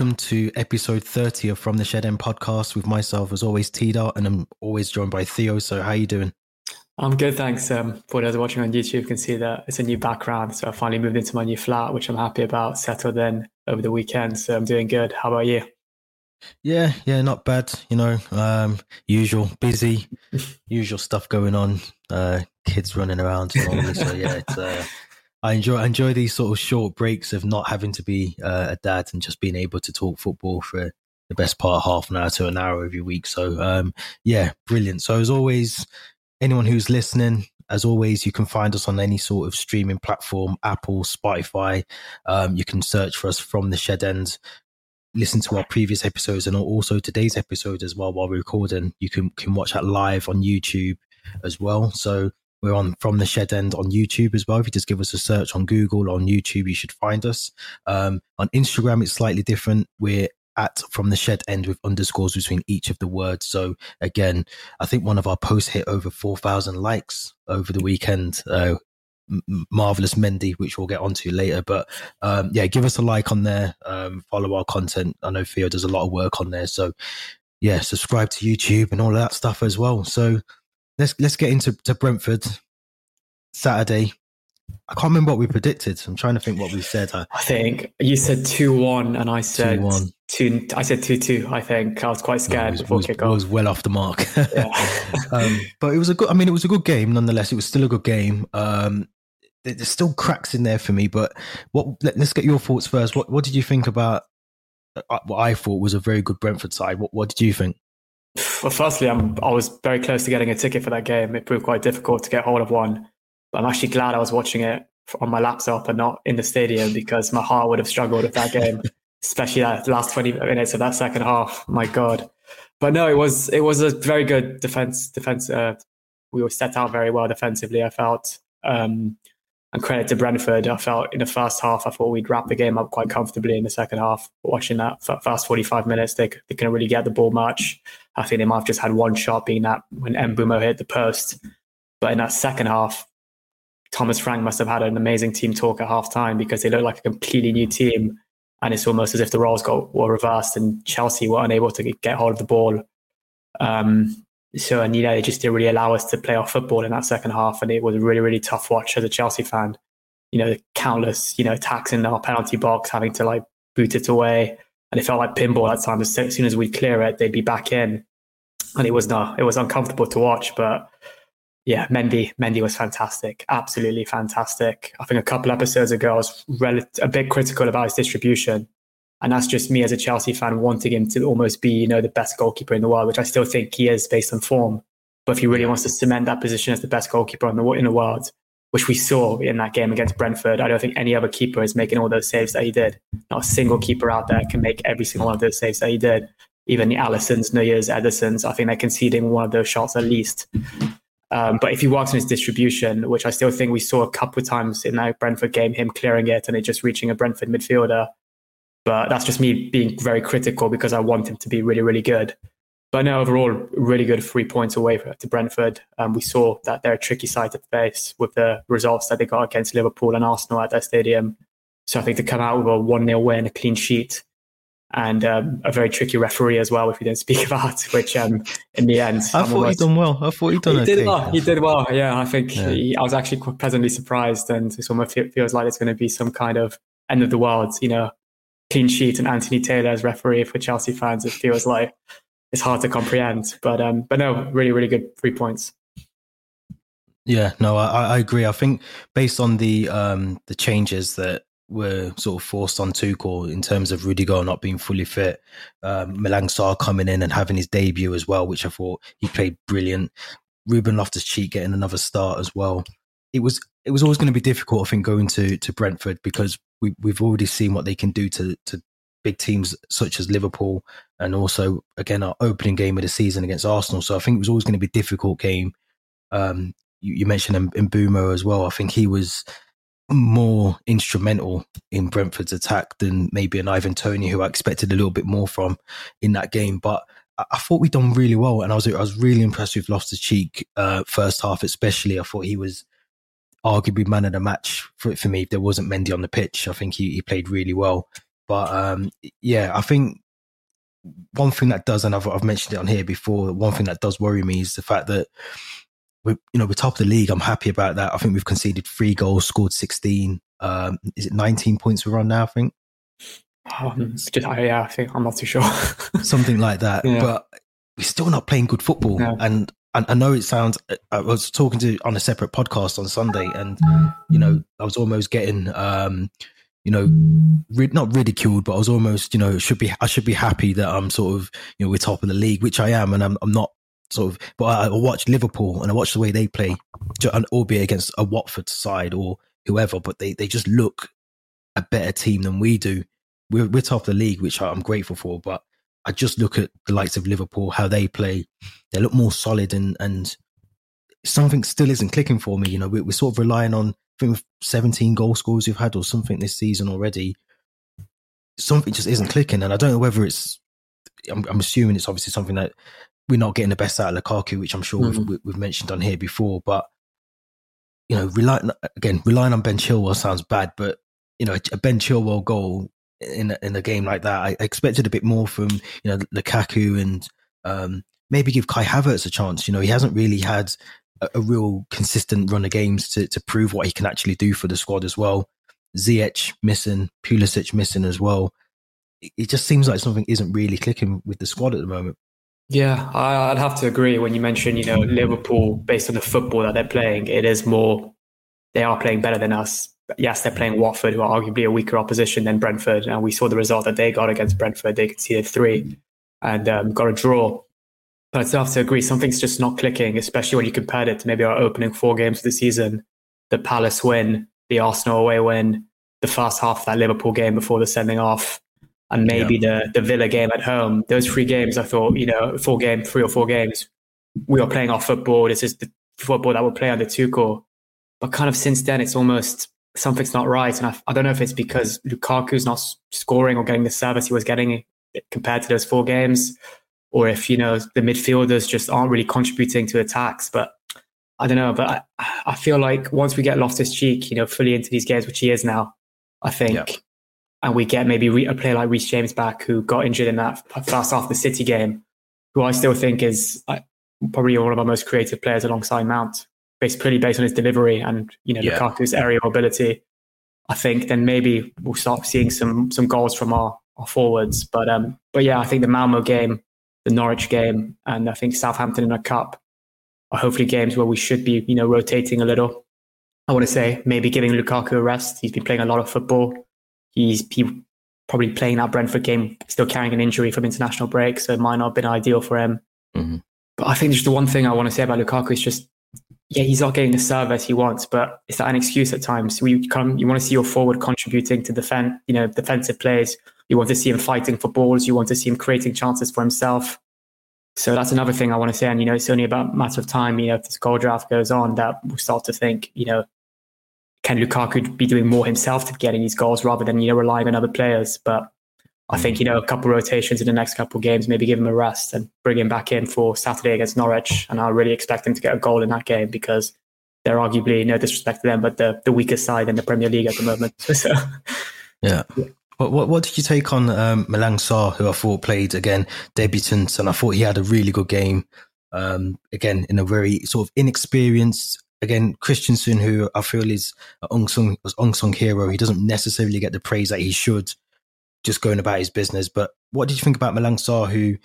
Welcome to episode 30 of From the Shed End podcast with myself, as always, T Dot, and I'm always joined by Theo. So, how are you doing? I'm good, thanks. Um, for those watching on YouTube, can see that it's a new background. So, I finally moved into my new flat, which I'm happy about. Settled in over the weekend, so I'm doing good. How about you? Yeah, yeah, not bad. You know, um, usual, busy, usual stuff going on. Uh, kids running around. Normally, so yeah, it's, uh, I enjoy I enjoy these sort of short breaks of not having to be uh, a dad and just being able to talk football for the best part half an hour to an hour every week. So um, yeah, brilliant. So as always, anyone who's listening, as always, you can find us on any sort of streaming platform, Apple, Spotify. Um, you can search for us from the Shed End. Listen to our previous episodes and also today's episode as well while we're recording. You can can watch that live on YouTube as well. So we're on from the shed end on YouTube as well. If you just give us a search on Google on YouTube, you should find us. Um, on Instagram, it's slightly different. We're at from the shed end with underscores between each of the words. So again, I think one of our posts hit over 4,000 likes over the weekend. Uh, marvelous Mendy, which we'll get onto later. But um, yeah, give us a like on there. Um, follow our content. I know Theo does a lot of work on there. So yeah, subscribe to YouTube and all that stuff as well. So let's let's get into to Brentford Saturday. I can't remember what we predicted. I'm trying to think what we said. I, I think you said two one, and I said 2-1. two. I said two two. I think I was quite scared no, was, before kickoff. Was well off the mark. um, but it was a good. I mean, it was a good game nonetheless. It was still a good game. Um, there's still cracks in there for me. But what? Let, us get your thoughts first. What What did you think about uh, what I thought was a very good Brentford side? What What did you think? Well, firstly, I'm, I was very close to getting a ticket for that game. It proved quite difficult to get hold of one. But I'm actually glad I was watching it on my laptop and not in the stadium because my heart would have struggled with that game, especially that last 20 minutes of that second half. My God. But no, it was it was a very good defense. Defense. Uh, we were set out very well defensively. I felt. Um, and credit to Brentford. I felt in the first half, I thought we'd wrap the game up quite comfortably. In the second half, watching that first 45 minutes, they, they couldn't really get the ball much. I think they might have just had one shot, being that when Mbeumo hit the post. But in that second half, Thomas Frank must have had an amazing team talk at half time because they looked like a completely new team. And it's almost as if the roles got were reversed and Chelsea were unable to get hold of the ball. Um, so, and you know, they just didn't really allow us to play our football in that second half. And it was a really, really tough watch as a Chelsea fan. You know, countless, you know, attacks in our penalty box, having to like boot it away. And it felt like pinball at times. As soon as we'd clear it, they'd be back in. And it was not, it was uncomfortable to watch. But yeah, Mendy, Mendy was fantastic. Absolutely fantastic. I think a couple episodes ago, I was rel- a bit critical about his distribution. And that's just me as a Chelsea fan wanting him to almost be, you know, the best goalkeeper in the world, which I still think he is based on form. But if he really wants to cement that position as the best goalkeeper in the, in the world, which we saw in that game against Brentford, I don't think any other keeper is making all those saves that he did. Not a single keeper out there can make every single one of those saves that he did. Even the Alissons, Neuers, Edersons, I think they're conceding one of those shots at least. Um, but if he works on his distribution, which I still think we saw a couple of times in that Brentford game, him clearing it and it just reaching a Brentford midfielder, but that's just me being very critical because I want him to be really, really good. But no, overall, really good three points away to Brentford. Um, we saw that they're a tricky side to face with the results that they got against Liverpool and Arsenal at their stadium. So I think to come out with a 1 0 win, a clean sheet, and um, a very tricky referee as well, which we didn't speak about, which um, in the end. I thought he'd done well. I thought he'd done he okay. Did well. He did well. Yeah, I think yeah. He, I was actually quite pleasantly surprised, and it almost feels like it's going to be some kind of end of the world, you know, clean sheet and Anthony Taylor as referee for Chelsea fans. It feels like it's hard to comprehend, but um, but no, really, really good three points. Yeah, no, I, I agree. I think based on the um, the changes that were sort of forced on Tuchel in terms of Rudiger not being fully fit, um, Malang coming in and having his debut as well, which I thought he played brilliant. Ruben Loftus Cheek getting another start as well. It was it was always going to be difficult, I think, going to to Brentford because we we've already seen what they can do to to big teams such as Liverpool, and also again our opening game of the season against Arsenal. So I think it was always going to be a difficult game. Um, you, you mentioned Mbeumo as well. I think he was more instrumental in Brentford's attack than maybe an Ivan Toney, who I expected a little bit more from in that game. But I, I thought we'd done really well, and I was I was really impressed with Loftus Cheek uh, first half, especially. I thought he was arguably man of the match for, for me. If there wasn't Mendy on the pitch, I think he, he played really well. But um, yeah, I think one thing that does, and I've, I've mentioned it on here before, one thing that does worry me is the fact that we, you know, we're top of the league. I'm happy about that. I think we've conceded three goals, scored 16. Um, is it 19 points we're on now? I think. Um, just, yeah, I think I'm not too sure. Something like that. Yeah. But we're still not playing good football. And and I know it sounds. I was talking to on a separate podcast on Sunday, and you know, I was almost getting, um, you know, not ridiculed, but I was almost, you know, should be. I should be happy that I'm sort of, you know, we're top of the league, which I am, and I'm, I'm not sort of. But I, I watch Liverpool and I watch the way they play, and albeit against a Watford side or whoever, but they they just look a better team than we do. We're, we're top of the league, which I'm grateful for, but I just look at the likes of Liverpool, how they play. They look more solid, and and something still isn't clicking for me. You know, we're, we're sort of relying on I think 17 goal scores we've had or something this season already. Something just isn't clicking, and I don't know whether it's. I'm, I'm assuming it's obviously something that we're not getting the best out of Lukaku, which I'm sure mm-hmm. we've, we've mentioned on here before. But you know, relying again, relying on Ben Chilwell sounds bad, but you know, a Ben Chilwell goal in a, in a game like that. I expected a bit more from you know Lukaku and um, maybe give Kai Havertz a chance. You know, he hasn't really had a, a, real consistent run of games to to prove what he can actually do for the squad as well. Ziyech missing, Pulisic missing as well. It, it just seems like something isn't really clicking with the squad at the moment. Yeah, I'd have to agree when you mention, you know, Liverpool based on the football that they're playing. It is more, they are playing better than us yes, they're playing Watford, who are arguably a weaker opposition than Brentford. And we saw the result that they got against Brentford. They conceded three and um, got a draw. But I still have to agree, something's just not clicking, especially when you compared it to maybe our opening four games of the season the Palace win, the Arsenal away win, the first half of that Liverpool game before the sending off, and maybe yeah. the, the Villa game at home. Those three games, I thought, you know, four game, three or four games, we are playing our football. This is the football that we'll play under Tuchel. But kind of since then, it's almost something's not right. And I, I don't know if it's because Lukaku's not scoring or getting the service he was getting compared to those four games, or if, you know, the midfielders just aren't really contributing to attacks. But I don't know. But I, I feel like once we get Loftus Cheek, you know, fully into these games, which he is now, I think, yep. and we get maybe a player like Reece James back who got injured in that first half of the City game, who I still think is uh, probably one of our most creative players alongside Mount based purely based on his delivery and you know yeah. Lukaku's aerial ability, I think then maybe we'll start seeing some some goals from our, our forwards. But um, but yeah, I think the Malmo game, the Norwich game, and I think Southampton in a cup are hopefully games where we should be you know rotating a little. I want to say maybe giving Lukaku a rest. He's been playing a lot of football. He's he, probably playing that Brentford game, still carrying an injury from international break, so it might not have been ideal for him. Mm-hmm. But I think just the one thing I want to say about Lukaku is just yeah, he's not getting the service he wants, but is that an excuse at times? We come, you want to see your forward contributing to defend, you know, defensive plays. You want to see him fighting for balls. You want to see him creating chances for himself. So that's another thing I want to say. And, you know, it's only about a matter of time, you know, if this goal draft goes on that we'll start to think, you know, can Lukaku be doing more himself to getting these goals rather than, you know, relying on other players? But I think, you know, a couple rotations in the next couple of games, maybe give him a rest and bring him back in for Saturday against Norwich. And I really expect him to get a goal in that game because they're arguably, no disrespect to them, but the, the weakest side in the Premier League at the moment. so, yeah. What, what, what did you take on um, Malang Sarr, who I thought played again debutant, and I thought he had a really good game. Um, again, in a very sort of inexperienced. Again, Christensen, who I feel is an unsung, unsung hero, he doesn't necessarily get the praise that he should just going about his business. But what did you think about Malang Sarr, who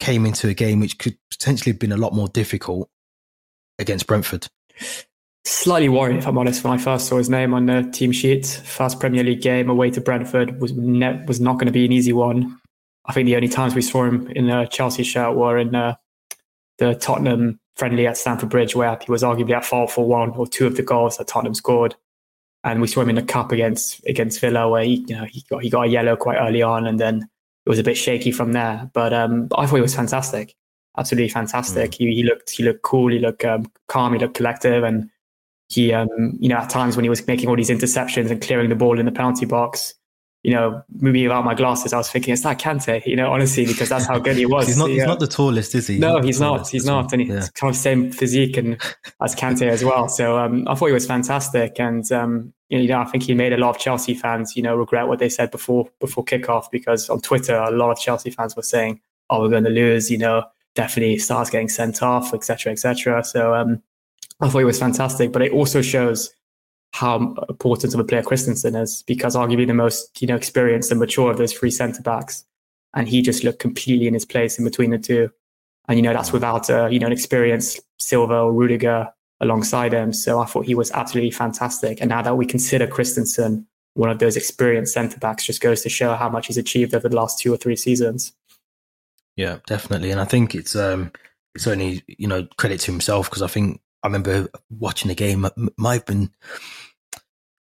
came into a game which could potentially have been a lot more difficult against Brentford? Slightly worried, if I'm honest, when I first saw his name on the team sheet. First Premier League game away to Brentford was ne- was not going to be an easy one. I think the only times we saw him in a Chelsea shirt were in uh, the Tottenham friendly at Stamford Bridge, where he was arguably at fault for one or two of the goals that Tottenham scored and we saw him in the cup against against Villa where he, you know he got he got a yellow quite early on and then it was a bit shaky from there. But um, I thought he was fantastic, absolutely fantastic. Mm. He, he looked he looked cool, he looked um, calm, he looked collective, and he um, you know at times when he was making all these interceptions and clearing the ball in the penalty box, you know, moving without my glasses, I was thinking, it's that Kante, you know, honestly, because that's how good he was. he's not, he's not the tallest, is he? No, he's not. He's not. And he's yeah. kind of same physique and as Kante as well. So um, I thought he was fantastic. And, um, you know, I think he made a lot of Chelsea fans, you know, regret what they said before before kickoff because on Twitter, a lot of Chelsea fans were saying, oh, we're going to lose, you know, definitely starts getting sent off, etc., etc. So um, I thought he was fantastic. But it also shows how important of a player Christensen is because arguably the most you know experienced and mature of those three centre backs, and he just looked completely in his place in between the two, and you know that's without a, you know an experienced Silva or Rudiger alongside him. So I thought he was absolutely fantastic, and now that we consider Christensen one of those experienced centre backs, just goes to show how much he's achieved over the last two or three seasons. Yeah, definitely, and I think it's um it's only you know credit to himself because I think I remember watching the game. Might have been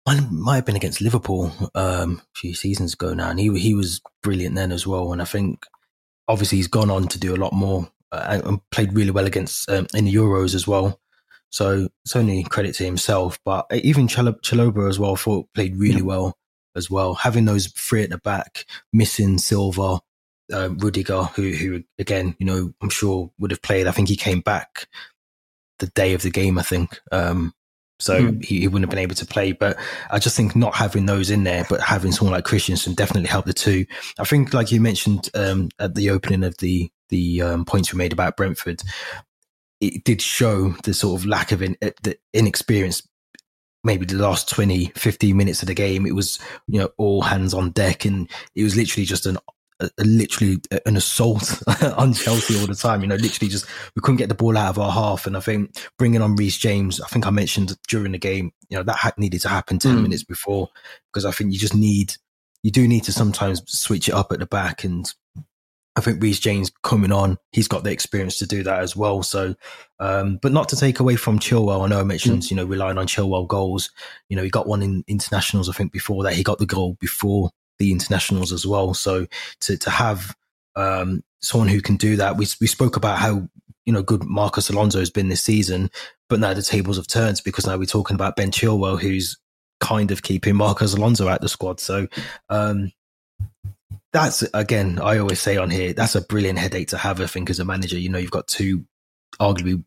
might have been against Liverpool um, a few seasons ago now, and he he was brilliant then as well. And I think obviously he's gone on to do a lot more uh, and played really well against um, in the Euros as well. So it's only credit to himself. But even Chalobah as well, I thought played really yeah. well as well. Having those three at the back, missing Silva, uh, Rudiger, who who again, you know, I'm sure would have played. I think he came back the day of the game. I think. Um, so mm. he, he, wouldn't have been able to play. But I just think not having those in there, but having someone like Christensen definitely helped the two. I think, like you mentioned um, at the opening of the the um, points we made about Brentford, it did show the sort of lack of in, uh, the inexperience. Maybe the last 20, 15 minutes of the game, it was, you know, all hands on deck and it was literally just an a, a literally an assault on Chelsea all the time. You know, literally just we couldn't get the ball out of our half. And I think bringing on Reece James, I think I mentioned during the game, you know, that had needed to happen ten mm. minutes before because I think you just need you do need to sometimes switch it up at the back and. I think Reece James coming on, he's got the experience to do that as well. So, um, but not to take away from Chilwell. I know I mentioned, mm. you know, relying on Chilwell goals. You know, he got one in internationals, I think, before that. He got the goal before the internationals as well. So to to have um, someone who can do that, we we spoke about how you know good Marcos Alonso has been this season, but now the tables have turned because now we're talking about Ben Chilwell, who's kind of keeping Marcos Alonso out the squad. So um, that's again, I always say on here, that's a brilliant headache to have. I think as a manager, you know, you've got two arguably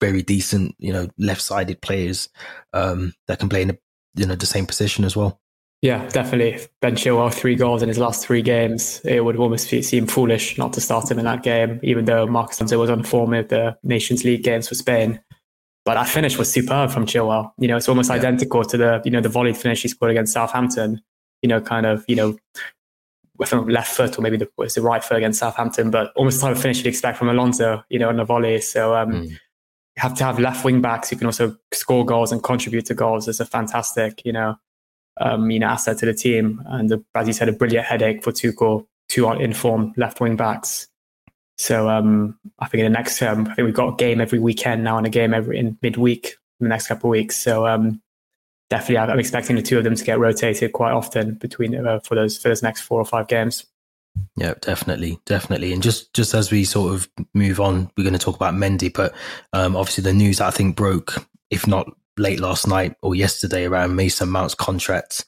very decent, you know, left-sided players um, that can play in a, you know the same position as well. Yeah, definitely. Ben Chilwell, three goals in his last three games. It would almost seem foolish not to start him in that game, even though Marcos Alonso was on form at the Nations League games for Spain. But that finish was superb from Chilwell. You know, it's almost yeah. identical to the, you know, the volleyed finish he scored against Southampton. You know, kind of, you know, from left foot or maybe the, the right foot against Southampton, but almost the type of finish you'd expect from Alonso, you know, on the volley. So um, mm. you have to have left wing backs who can also score goals and contribute to goals. It's a fantastic, you know, um, you know, asset to the team. And the, as you said, a brilliant headache for Tuchel, two on informed left wing backs. So um, I think in the next term, I think we've got a game every weekend now and a game every in midweek in the next couple of weeks. So um, definitely, I'm expecting the two of them to get rotated quite often between uh, for those for those next four or five games. Yeah, definitely, definitely. And just just as we sort of move on, we're going to talk about Mendy, but um, obviously the news that I think broke, if not late last night or yesterday around Mason Mount's contract.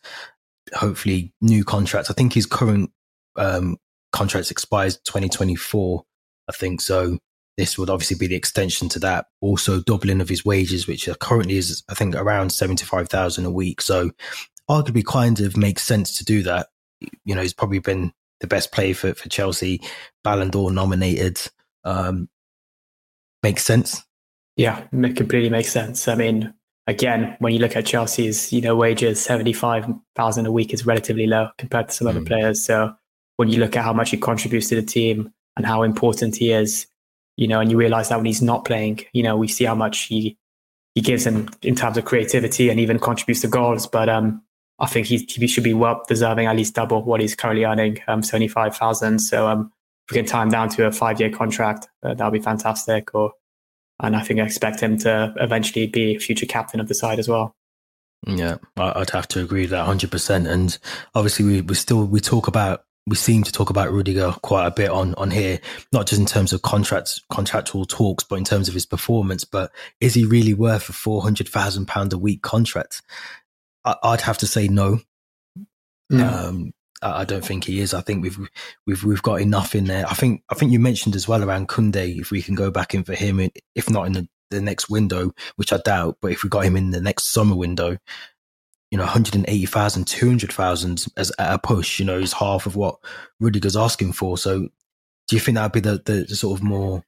Hopefully, new contract. I think his current um, contract expires 2024. I think so. This would obviously be the extension to that. Also, doubling of his wages, which currently is, I think, around 75,000 a week. So, arguably, kind of makes sense to do that. You know, he's probably been the best player for, for Chelsea, Ballon d'Or nominated. Um, makes sense. Yeah, it completely makes sense. I mean, again, when you look at Chelsea's, you know, wages, 75,000 a week is relatively low compared to some mm. other players. So when you look at how much he contributes to the team and how important he is, you know, and you realize that when he's not playing, you know, we see how much he, he gives in, in terms of creativity and even contributes to goals. But um, I think he, he should be well deserving at least double what he's currently earning, um, 75,000. So um, if we can tie him down to a five year contract, uh, that would be fantastic. Or and I think I expect him to eventually be future captain of the side as well. Yeah, I'd have to agree with that 100%. And obviously, we, we still we talk about we seem to talk about Rudiger quite a bit on on here, not just in terms of contracts contractual talks, but in terms of his performance. But is he really worth a four hundred thousand pound a week contract? I, would have to say no. Um, I don't think he is. I think we've we've we've got enough in there. I think I think you mentioned as well around Kunde. If we can go back in for him, if not in the, the next window, which I doubt, but if we got him in the next summer window, you know, 180,000, 200,000 as at a push, you know, is half of what Rudiger's asking for. So do you think that would be the, the, the, sort of more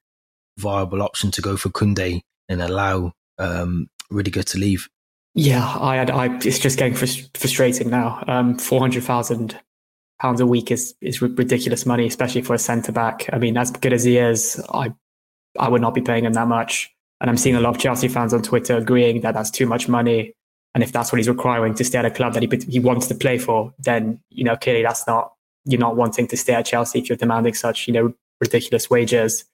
viable option to go for Kunde and allow um, Rudiger to leave? Yeah, I, I, it's just getting frustrating now. Um, 400,000 pounds a week is, is ridiculous money, especially for a centre back. I mean, as good as he is, I, I would not be paying him that much. And I'm seeing a lot of Chelsea fans on Twitter agreeing that that's too much money. And if that's what he's requiring to stay at a club that he, he wants to play for, then, you know, clearly that's not, you're not wanting to stay at Chelsea if you're demanding such, you know, ridiculous wages.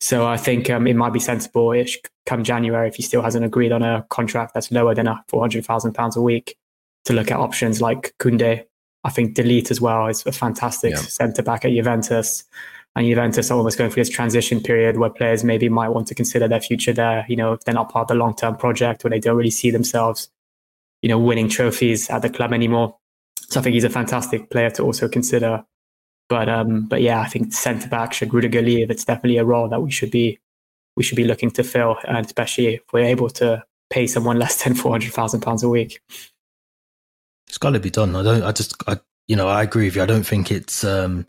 So I think um, it might be sensible ish come January if he still hasn't agreed on a contract that's lower than a four hundred thousand pounds a week to look at options like Koundé. I think De Ligt as well is a fantastic yeah. centre back at Juventus. And Juventus are almost going through this transition period where players maybe might want to consider their future there. You know, if they're not part of the long term project where they don't really see themselves, you know, winning trophies at the club anymore. So I think he's a fantastic player to also consider but um, but yeah, I think centre back should Rudiger leave. It's definitely a role that we should be we should be looking to fill, and especially if we're able to pay someone less than four hundred thousand pounds a week. It's got to be done. I don't. I just. I you know. I agree with you. I don't think it's. um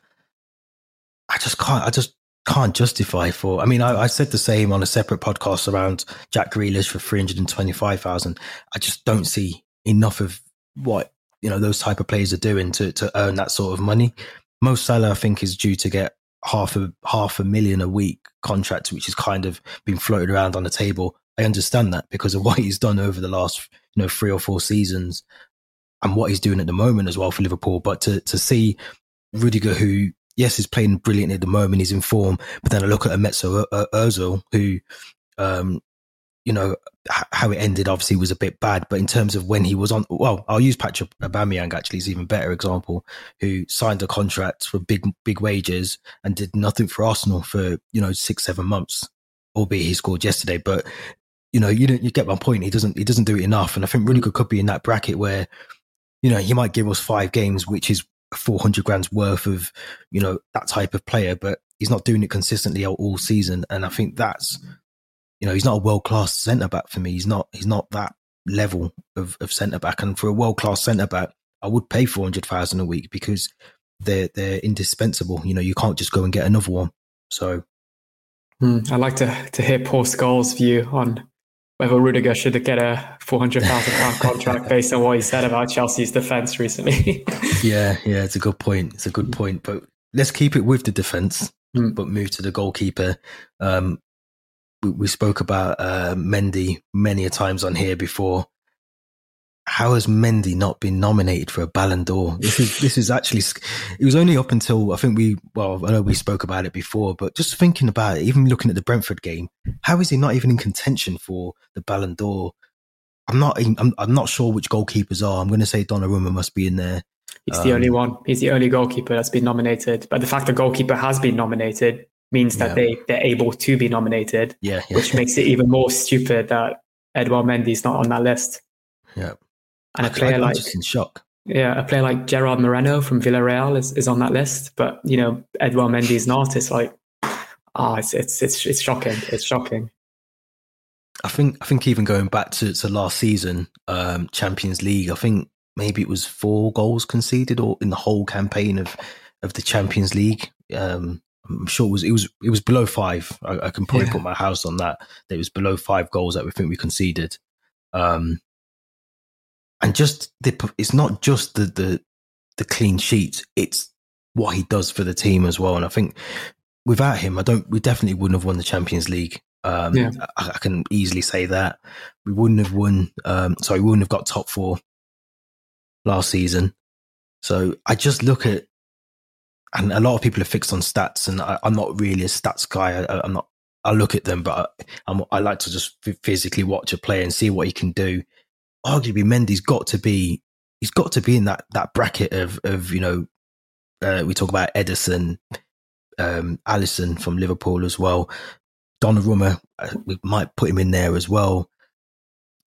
I just can't. I just can't justify for. I mean, I, I said the same on a separate podcast around Jack Grealish for three hundred and twenty-five thousand. I just don't see enough of what you know those type of players are doing to to earn that sort of money. Mo Salah, I think, is due to get half a half a million a week contract, which is kind of been floated around on the table. I understand that because of what he's done over the last you know three or four seasons and what he's doing at the moment as well for Liverpool. But to to see Rudiger, who yes is playing brilliantly at the moment, he's in form, but then I look at a Mesut Ozil who um, you know, how it ended obviously was a bit bad, but in terms of when he was on, well, I'll use Patrick Aubameyang actually is even better example, who signed a contract for big, big wages and did nothing for Arsenal for, you know, six, seven months, albeit he scored yesterday. But, you know, you don't, you get my point. He doesn't, he doesn't do it enough. And I think Rudiger could be in that bracket where, you know, he might give us five games, which is 400 grand's worth of, you know, that type of player, but he's not doing it consistently all season. And I think that's, you know, he's not a world class centre back for me. He's not. He's not that level of, of centre back. And for a world class centre back, I would pay four hundred thousand a week because they're they're indispensable. You know, you can't just go and get another one. So, hmm, I'd like to to hear Paul Scholes' view on whether Rudiger should get a four hundred thousand pound contract based on what he said about Chelsea's defence recently. yeah, yeah, it's a good point. It's a good point. But let's keep it with the defence, mm. but move to the goalkeeper. Um, we, we spoke about uh, Mendy many a times on here before. How has Mendy not been nominated for a Ballon d'Or? This is this is actually it was only up until I think we well I know we spoke about it before, but just thinking about it, even looking at the Brentford game, how is he not even in contention for the Ballon d'Or? I'm not I'm, I'm not sure which goalkeepers are. I'm going to say Donnarumma must be in there. He's um, the only um, one. He's the only goalkeeper that's been nominated. But the fact the goalkeeper has been nominated means that yeah. they they're able to be nominated. Yeah, yeah. which makes it even more stupid that Edouard Mendy's not on that list. Yeah, and a player I'm like just in shock. Yeah, a player like Gerard Moreno from Villarreal is, is on that list, but you know Edouard Mendy's not. It's like, ah, oh, it's it's it's it's shocking. It's shocking. I think I think even going back to, to last season, um, Champions League, I think maybe it was four goals conceded or in the whole campaign of of the Champions League. Um, I'm sure it was it was it was below five. I, I can probably yeah. put my house on that. That it was below five goals that we think we conceded. Um, and just the, it's not just the the the clean sheets; it's what he does for the team as well. And I think without him, I don't. We definitely wouldn't have won the Champions League. Um, yeah. I, I, can easily say that we wouldn't have won. Um, sorry, we wouldn't have got top four last season. So I just look at and a lot of people are fixed on stats, and I, am not really a stats guy. I, am not. I look at them, but I, I, like to just physically watch a player and see what he can do. Arguably, Mendy's got to be. He's got to be in that that bracket of of you know. Uh, we talk about Ederson, um, Alisson from Liverpool as well. Donnarumma, uh, we might put him in there as well.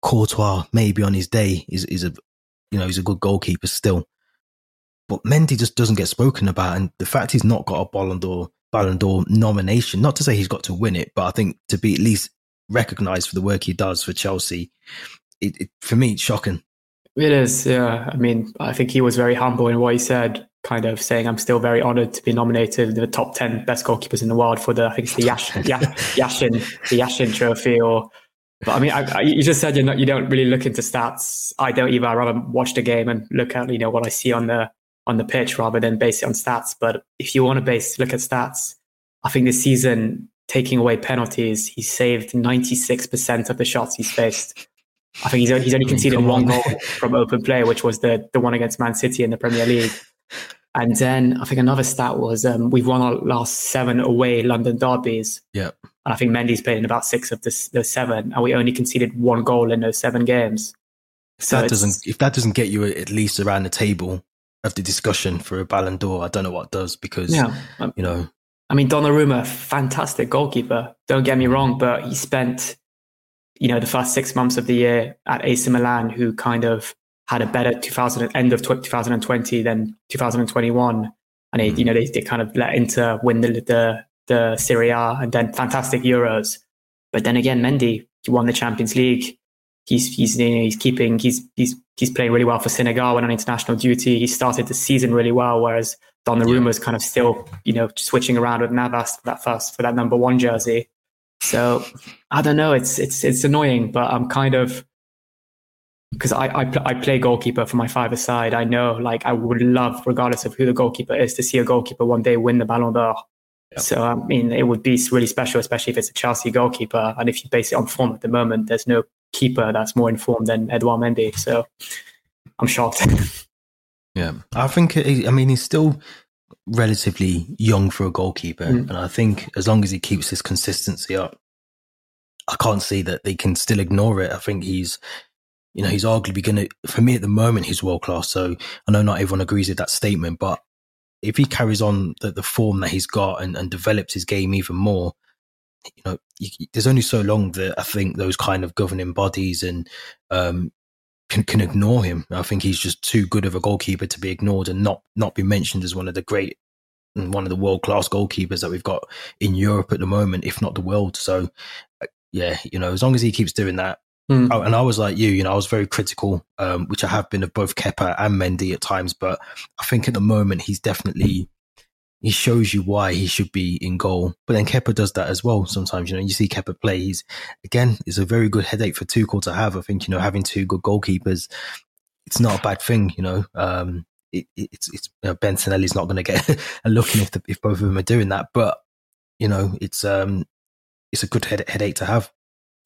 Courtois, maybe on his day, is is a you know he's a good goalkeeper still. but Mendy just doesn't get spoken about. And the fact he's not got a Ballon d'Or, Ballon d'Or nomination, not to say he's got to win it, but I think to be at least recognised for the work he does for Chelsea, it, it, for me, it's shocking. It is, yeah. I mean, I think he was very humble in what he said, kind of saying, "I'm still very honoured to be nominated the top ten best goalkeepers in the world for the I think it's the Yash, Yashin the Yashin Trophy." Or, but I mean, I, I, you just said you're not, you don't really look into stats. I don't either. I rather watch the game and look at you know what I see on the on the pitch rather than base it on stats. But if you want to base look at stats, I think this season taking away penalties, he saved 96% of the shots he's faced. I think he's only, he's only conceded one goal from open play, which was the the one against Man City in the Premier League. And then I think another stat was um, we've won our last seven away London derbies. Yeah. And I think Mendy's played in about six of the, the seven, and we only conceded one goal in those seven games. If so that doesn't if that doesn't get you at least around the table of the discussion for a Ballon d'Or, I don't know what does because yeah. You know. I mean, Donnarumma, fantastic goalkeeper. Don't get me wrong, but he spent you know, the first six months of the year at AC Milan, who kind of had a better 2000 end of 2020 than 2021, and they, mm. you know, they, they kind of let Inter win the, the the Serie A and then fantastic Euros. But then again, Mendy he won the Champions League. He's he's you know, he's keeping he's he's he's playing really well for Senegal when on international duty. He started the season really well, whereas Donnarumma's yeah. kind of still you know switching around with Navas for that first for that number one jersey. So I don't know. It's it's it's annoying, but I'm kind of because I I, I play goalkeeper for my five side. I know, like, I would love, regardless of who the goalkeeper is, to see a goalkeeper one day win the Ballon d'Or. Yep. So I mean, it would be really special, especially if it's a Chelsea goalkeeper. And if you base it on form at the moment, there's no keeper that's more informed than Edouard Mendy. So I'm shocked. yeah, I think. I mean, he's still relatively young for a goalkeeper. Mm. And I think as long as he keeps his consistency up, I can't see that they can still ignore it. I think he's, you know, he's arguably going to, for me at the moment, he's world class. So I know not everyone agrees with that statement, but if he carries on the, the form that he's got and, and develops his game even more, you know, you, there's only so long that I think those kind of governing bodies and um, can, can ignore him. I think he's just too good of a goalkeeper to be ignored and not not be mentioned as one of the great and one of the world class goalkeepers that we've got in Europe at the moment, if not the world. So, uh, yeah, you know, as long as he keeps doing that. Mm. Oh, and I was like you, you know, I was very critical, um, which I have been of both Kepa and Mendy at times, but I think at the moment he's definitely he shows you why he should be in goal. But then Kepa does that as well. Sometimes, you know, you see Kepa play. He's again, it's a very good headache for Tuchel to have. I think, you know, having two good goalkeepers, it's not a bad thing, you know. Um, it, it's it's you know, Bettinelli's not going to get a look in if the, if both of them are doing that, but you know, it's um, it's a good head, headache to have.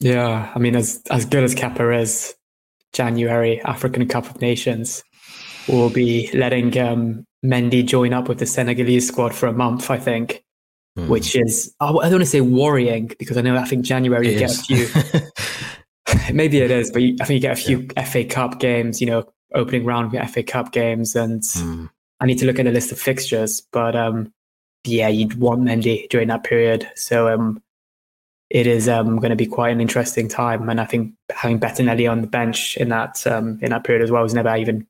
Yeah, I mean, as as good as Kepa is, January African Cup of Nations will be letting um, Mendy join up with the Senegalese squad for a month, I think, mm. which is, I don't want to say worrying because I know I think January it you is. get a few, maybe it is, but you, I think you get a few yeah. FA Cup games, you know, opening round FA Cup games. And mm. I need to look at the list of fixtures, but um, yeah, you'd want Mendy during that period. So um, it is um, going to be quite an interesting time. And I think having Bettinelli on the bench in that um, in that period as well was never even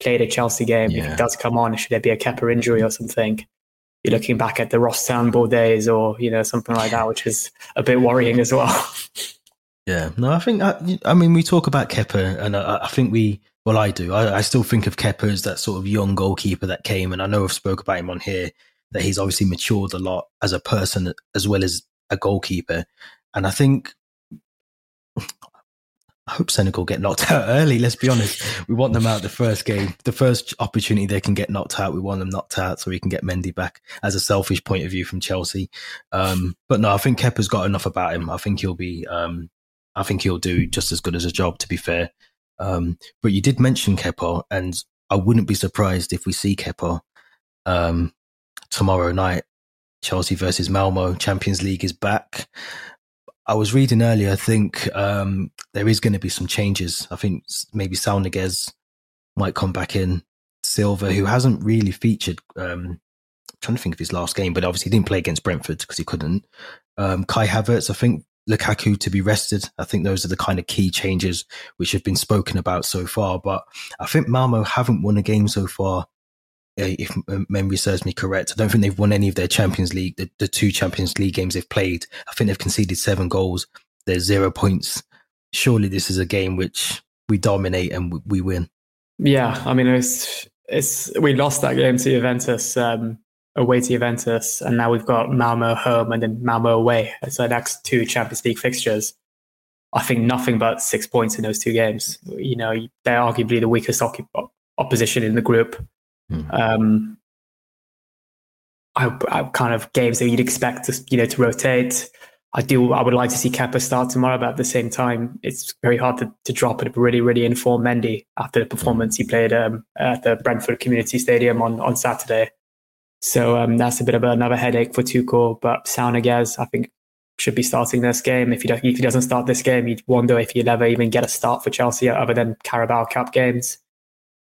played a Chelsea game, yeah. if it does come on, should there be a Kepa injury or something, you're looking back at the Ross Turnbull days or, you know, something like that, which is a bit worrying as well. Yeah, no, I think, I, uh, I mean, we talk about Kepa and I, I think we, well, I do. I, I, still think of Kepa as that sort of young goalkeeper that came, and I know I've spoke about him on here, that he's obviously matured a lot as a person as well as a goalkeeper. And I think I hope Senegal get knocked out early. Let's be honest. We want them out the first game, the first opportunity they can get knocked out. We want them knocked out so we can get Mendy back as a selfish point of view from Chelsea. Um, but no, I think Kepa's got enough about him. I think he'll be, um, I think he'll do just as good as a job, to be fair. Um, but you did mention Kepa, and I wouldn't be surprised if we see Kepa um, tomorrow night. Chelsea versus Malmo, Champions League is back. I was reading earlier. I think um, there is going to be some changes. I think maybe Saul Niguez might come back in. Silva, who hasn't really featured, um, trying to think of his last game, but obviously he didn't play against Brentford because he couldn't. Um, Kai Havertz, I think Lukaku to be rested. I think those are the kind of key changes which have been spoken about so far. But I think Malmo haven't won a game so far if memory serves me correct. I don't think they've won any of their Champions League, the, the two Champions League games they've played. I think they've conceded seven goals. There's zero points. Surely this is a game which we dominate and we, we win. Yeah, I mean, it's it's we lost that game to Juventus um, away to Juventus, and now we've got Malmo home and then Malmo away. Our next two Champions League fixtures. I think nothing but six points in those two games. You know, they're arguably the weakest opposition in the group. Mm. Um, I, I, kind of games that you'd expect to, you know, to rotate. I do. I would like to see Kepa start tomorrow, but at the same time, it's very hard to, to drop a really, really informed Mendy after the performance he played um, at the Brentford Community Stadium on, on Saturday. So um, that's a bit of another headache for Tuchel. But Saul Niguez, I think, should be starting this game. If he, if he doesn't start this game, you'd wonder if he'll ever even get a start for Chelsea other than Carabao Cup games.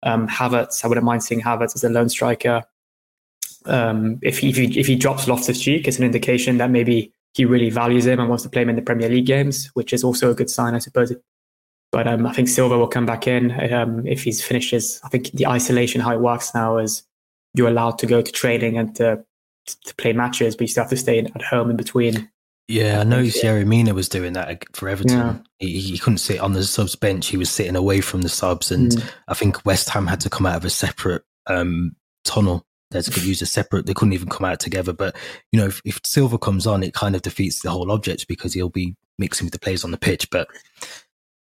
Um, Havertz, I wouldn't mind seeing Havertz as a lone striker. Um, if, he, if, he, if he drops Loftus Cheek, it's an indication that maybe he really values him and wants to play him in the Premier League games, which is also a good sign, I suppose. But um, I think Silva will come back in um, if he's finished his. I think the isolation, how it works now, is you're allowed to go to training and to, to play matches, but you still have to stay at home in between. Yeah, I know. Yerry Mina was doing that for Everton. Yeah. He, he, couldn't sit on the subs bench; he was sitting away from the subs, and mm. I think West Ham had to come out of a separate um, tunnel they could use a separate. They couldn't even come out together. But you know, if, if Silva comes on, it kind of defeats the whole object because he'll be mixing with the players on the pitch. But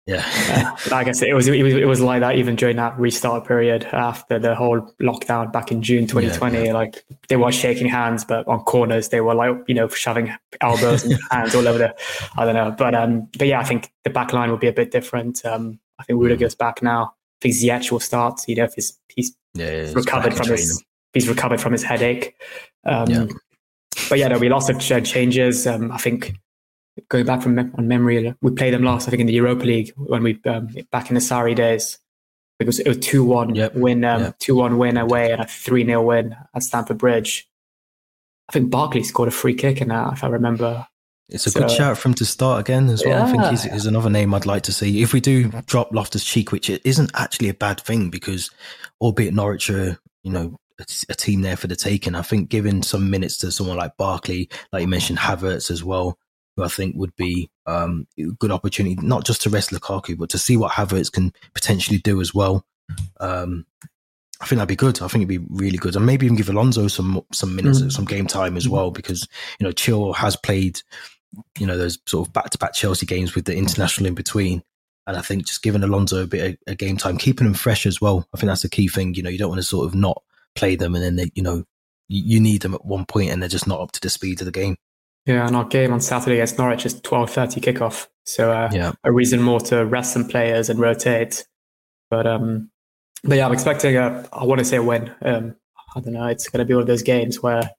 yeah, yeah I guess it was, it was it was like that even during that restart period after the whole lockdown back in June 2020. Yeah, yeah. Like they were shaking hands, but on corners they were like you know shoving elbows and hands all over the. I don't know, but um, but yeah, I think the back line will be a bit different. Um, I think Rudiger's mm. back now. I think Ziyech will start. You know, if he's he's yeah, recovered from his he's recovered from his headache. Um. But yeah, there'll be lots of changes. Um, I think going back from on memory, we played them last. I think in the Europa League when we um, back in the Sarri days. It was it was two one yep. win, um, two one win away, and a three 0 win at Stamford Bridge. I think Barkley scored a free kick in that, if I remember. It's a so, good shout for him to start again as well. Yeah. I think he's, he's, another name I'd like to see. If we do drop Loftus Cheek, which it isn't actually a bad thing because, albeit Norwich are, you know, a, team there for the taking. I think giving some minutes to someone like Barkley, like you mentioned, Havertz as well, who I think would be um, a good opportunity, not just to rest Lukaku, but to see what Havertz can potentially do as well. Um, I think that'd be good. I think it'd be really good, and maybe even give Alonso some some minutes, mm. some game time as well, because you know Chil has played, you know, those sort of back to back Chelsea games with the international in between. And I think just giving Alonso a bit of, of game time, keeping him fresh as well. I think that's the key thing. You know, you don't want to sort of not play them, and then they, you know, you need them at one point, and they're just not up to the speed of the game. Yeah, and our game on Saturday against Norwich is twelve thirty kickoff, so uh, yeah. a reason more to rest some players and rotate. But um, but yeah, I'm expecting a. I want to say a win. Um, I don't know. It's going to be one of those games where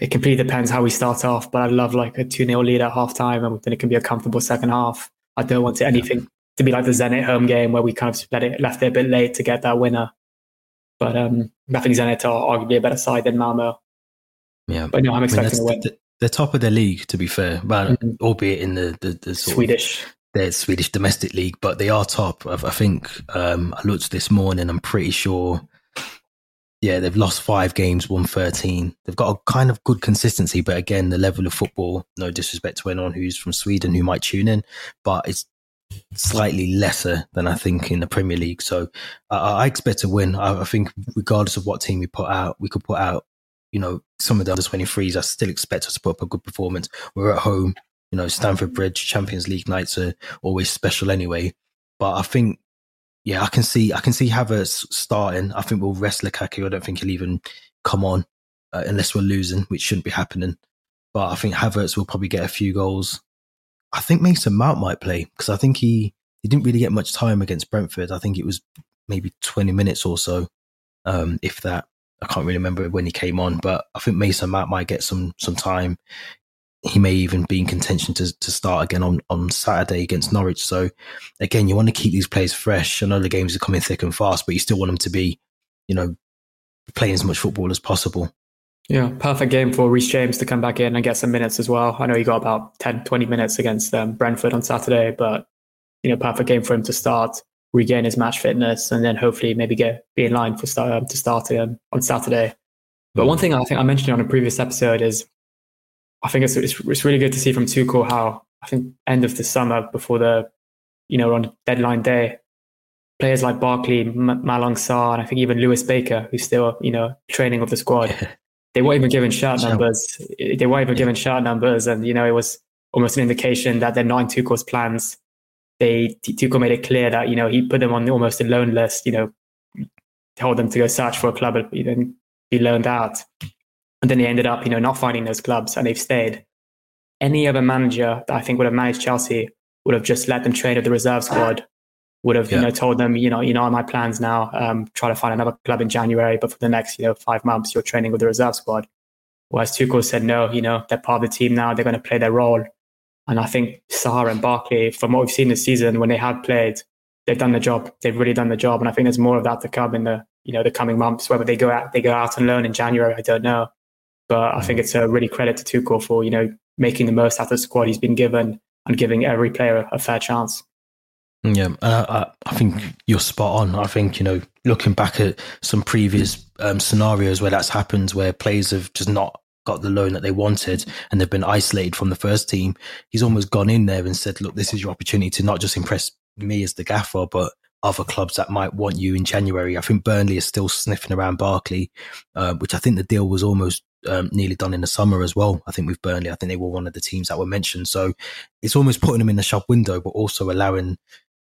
it completely depends how we start off. But I love like a two 0 lead at half time, and then it can be a comfortable second half. I don't want to, anything to be like the Zenit home game where we kind of let it left it a bit late to get that winner. But um, Nothing Zenit are arguably a better side than Malmo. Yeah, but no, I'm expecting I mean. The, top of the league, to be fair, but mm-hmm. albeit in the the, the Swedish. the Swedish domestic league, but they are top. I, I think um, I looked this morning. I'm pretty sure. Yeah, they've lost five games, won 13. They've got a kind of good consistency, but again, the level of football, no disrespect to anyone who's from Sweden who might tune in, but it's slightly lesser than I think in the Premier League. So uh, I expect to win. I, I, think regardless of what team we put out, we could put out, you know, some of the other 23s. I still expect us to put up a good performance. We're at home, you know, Stamford Bridge, Champions League nights are always special anyway. But I think, yeah, I can see, I can see Havertz starting. I think we'll rest Lukaku. I don't think he'll even come on uh, unless we're losing, which shouldn't be happening. But I think Havertz will probably get a few goals. I think Mason Mount might play because I think he he didn't really get much time against Brentford. I think it was maybe 20 minutes or so, um, if that. I can't really remember when he came on, but I think Mason Mount might get some some time. He may even be in contention to, to start again on, on Saturday against Norwich. So again, you want to keep these players fresh. I know the games are coming thick and fast, but you still want them to be, you know, playing as much football as possible. Yeah, perfect game for Reece James to come back in and get some minutes as well. I know he got about 10, 20 minutes against um, Brentford on Saturday, but you know, perfect game for him to start. Regain his match fitness, and then hopefully maybe get be in line for start um, to start again on Saturday. But one thing I think I mentioned on a previous episode is I think it's, it's, it's really good to see from Tuchel how I think end of the summer before the you know on deadline day players like Barkley, M- Malang Sarr, and I think even Lewis Baker, who's still you know training with the squad. They weren't even given shirt numbers. They weren't even given shirt numbers, and you know it was almost an indication that they're not in Tuchel's plans. They Tuchel made it clear that you know he put them on almost a loan list. You know, told them to go search for a club and then be loaned out, and then they ended up you know not finding those clubs, and they've stayed. Any other manager that I think would have managed Chelsea would have just let them train with the reserve squad would have yeah. you know told them you know you know my plans now um, try to find another club in January but for the next you know five months you're training with the reserve squad whereas Tuchel said no you know they're part of the team now they're going to play their role and I think Sarr and Barkley from what we've seen this season when they have played they've done the job. They've really done the job. And I think there's more of that to come in the you know the coming months whether they go out they go out and learn in January I don't know. But I think it's a really credit to Tuchel for you know making the most out of the squad he's been given and giving every player a fair chance. Yeah, I, I, think you're spot on. I think you know, looking back at some previous um, scenarios where that's happened, where players have just not got the loan that they wanted and they've been isolated from the first team, he's almost gone in there and said, "Look, this is your opportunity to not just impress me as the gaffer, but other clubs that might want you in January." I think Burnley is still sniffing around Barkley, uh, which I think the deal was almost um, nearly done in the summer as well. I think with Burnley, I think they were one of the teams that were mentioned. So it's almost putting them in the shop window, but also allowing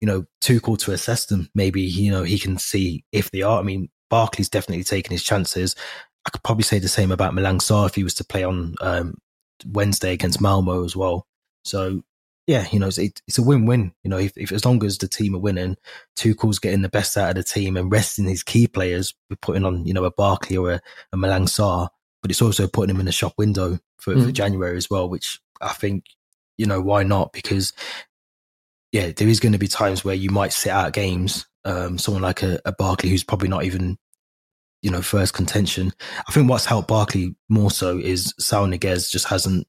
you know, Tuchel to assess them. Maybe, you know, he can see if they are. I mean, Barkley's definitely taking his chances. I could probably say the same about Malang Sarr if he was to play on um, Wednesday against Malmo as well. So, yeah, you know, it's, it's a win-win. You know, if, if, as long as the team are winning, Tuchel's getting the best out of the team and resting his key players, putting on, you know, a Barkley or a, a Malang Sarr, but it's also putting him in the shop window for, mm. for January as well, which I think, you know, why not? Because yeah, there is going to be times where you might sit out games. Um, someone like a, a Barkley who's probably not even, you know, first contention. I think what's helped Barkley more so is Saul Niguez just hasn't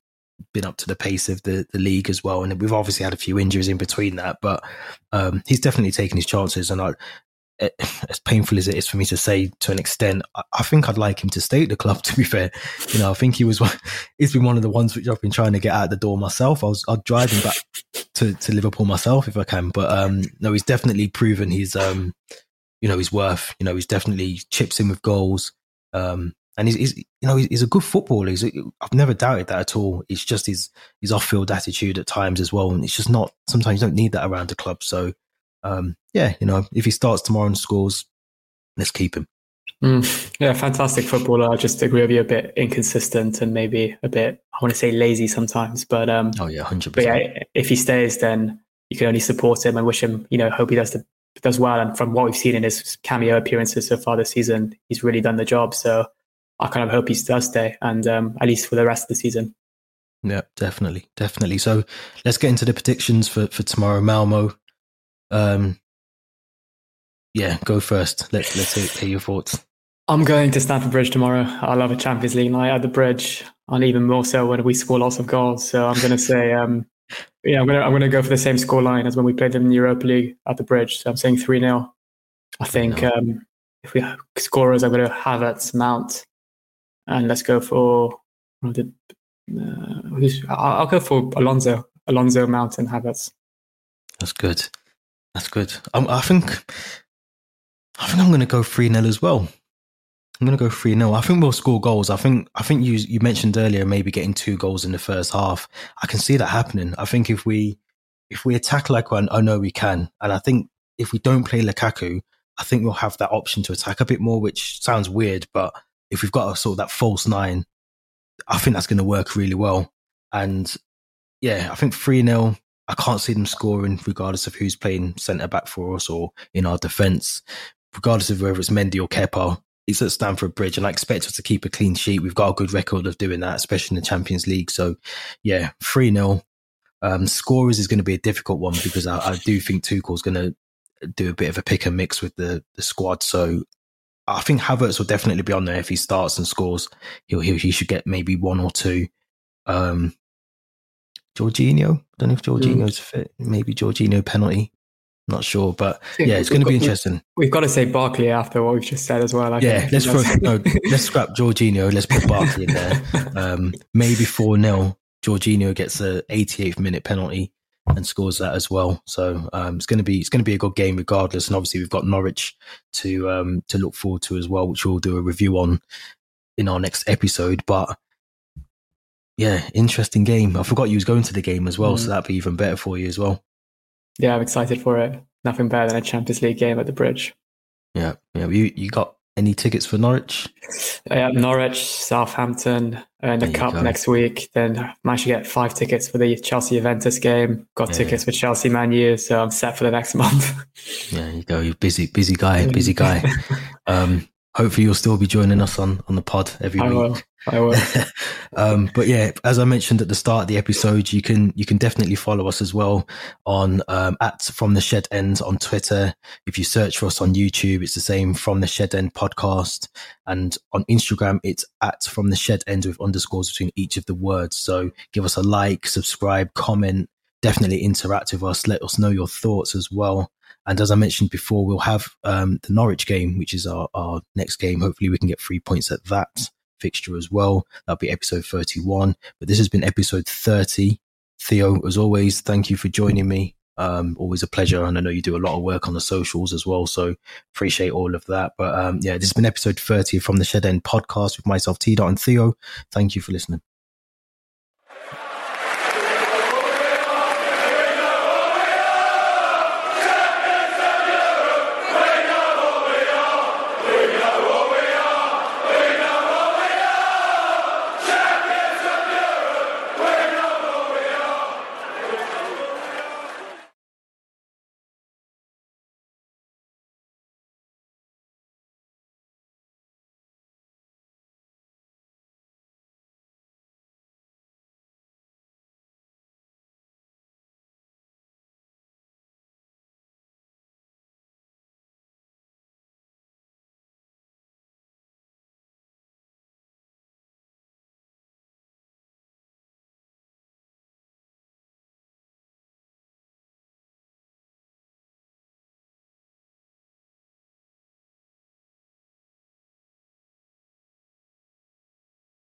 been up to the pace of the, the league as well. And we've obviously had a few injuries in between that, but um, he's definitely taken his chances. And I, as painful as it is for me to say to an extent, I, think I'd like him to stay at the club. To be fair, you know, I think he was. He's been one of the ones which I've been trying to get out the door myself. I was I'd drive him back to, to Liverpool myself if I can, but um, no, he's definitely proven he's um, you know, his worth. You know, he's definitely chips in with goals. Um, and he's, he's, you know he's a good footballer. He's, I've never doubted that at all. It's just his his off field attitude at times as well, and it's just not. Sometimes you don't need that around the club. So um, yeah, you know, if he starts tomorrow and scores, let's keep him. Mm, yeah, fantastic footballer. I just agree with you a bit inconsistent and maybe a bit, I want to say lazy sometimes. But um, oh yeah, hundred percent. But Yeah, if he stays, then you can only support him and wish him, you know, hope he does the, does well. And from what we've seen in his cameo appearances so far this season, he's really done the job. So I kind of hope he does stay, and um, at least for the rest of the season. Yeah, definitely, definitely. So let's get into the predictions for for tomorrow. Malmo, um, yeah, go first. Let's let's hear, hear, your thoughts. I'm going to Stamford Bridge tomorrow. I love a Champions League night at the Bridge, and even more so when we score lots of goals. So I'm going to say, um, yeah, I'm going to I'm to go for the same score line as when we played them in the Europa League at the Bridge. So I'm saying three 0 I think um, if we have scorers, I'm going to have Havertz, Mount, and let's go for. Uh, I'll go for Alonso, Alonso, Mount, and Havertz. That's good. That's good. Um, I think I think I'm going to go 3 0 as well. I'm to go 3 0. I think we'll score goals. I think I think you you mentioned earlier maybe getting two goals in the first half. I can see that happening. I think if we if we attack like one, I know we can. And I think if we don't play Lukaku, I think we'll have that option to attack a bit more, which sounds weird, but if we've got a sort of that false nine, I think that's to work really well. And yeah, I think 3 0. I can't see them scoring regardless of who's playing centre back for us or in our defence, regardless of whether it's Mendy or Kepa. It's at Stamford Bridge, and I expect us to keep a clean sheet. We've got a good record of doing that, especially in the Champions League. So, yeah, 3 0. Um, scorers is going to be a difficult one because I, I do think Tuchel's going to do a bit of a pick and mix with the, the squad. So, I think Havertz will definitely be on there if he starts and scores. He'll, he'll he should get maybe one or two. Um, Jorginho. I don't know if Jorginho's mm. fit. Maybe Jorginho penalty. Not sure, but yeah, it's going to be interesting. We've got to say Barkley after what we've just said as well. I yeah, let's throw, no, let's scrap Jorginho. Let's put Barkley in there. Um, maybe four 0 Jorginho gets a 88th minute penalty and scores that as well. So um, it's going to be it's going to be a good game regardless. And obviously we've got Norwich to um, to look forward to as well, which we'll do a review on in our next episode. But yeah, interesting game. I forgot you was going to the game as well, mm. so that'd be even better for you as well. Yeah, I'm excited for it. Nothing better than a Champions League game at the Bridge. Yeah, yeah. You you got any tickets for Norwich? Yeah, Norwich, Southampton, and the Cup next week. Then I managed to get five tickets for the Chelsea Juventus game. Got yeah, tickets yeah. for Chelsea Man U, so I'm set for the next month. yeah, you go. You're busy, busy guy, busy guy. um, hopefully you'll still be joining us on on the pod every I week. Will. I will. um, but yeah, as I mentioned at the start of the episode, you can you can definitely follow us as well on um, at From the Shed End on Twitter. If you search for us on YouTube, it's the same From the Shed End podcast, and on Instagram, it's at From the Shed End with underscores between each of the words. So give us a like, subscribe, comment. Definitely interact with us. Let us know your thoughts as well. And as I mentioned before, we'll have um, the Norwich game, which is our, our next game. Hopefully, we can get three points at that fixture as well. That'll be episode 31. But this has been episode 30. Theo, as always, thank you for joining me. Um, always a pleasure. And I know you do a lot of work on the socials as well. So appreciate all of that. But um, yeah, this has been episode 30 from the Shed End podcast with myself, T. Dot and Theo. Thank you for listening.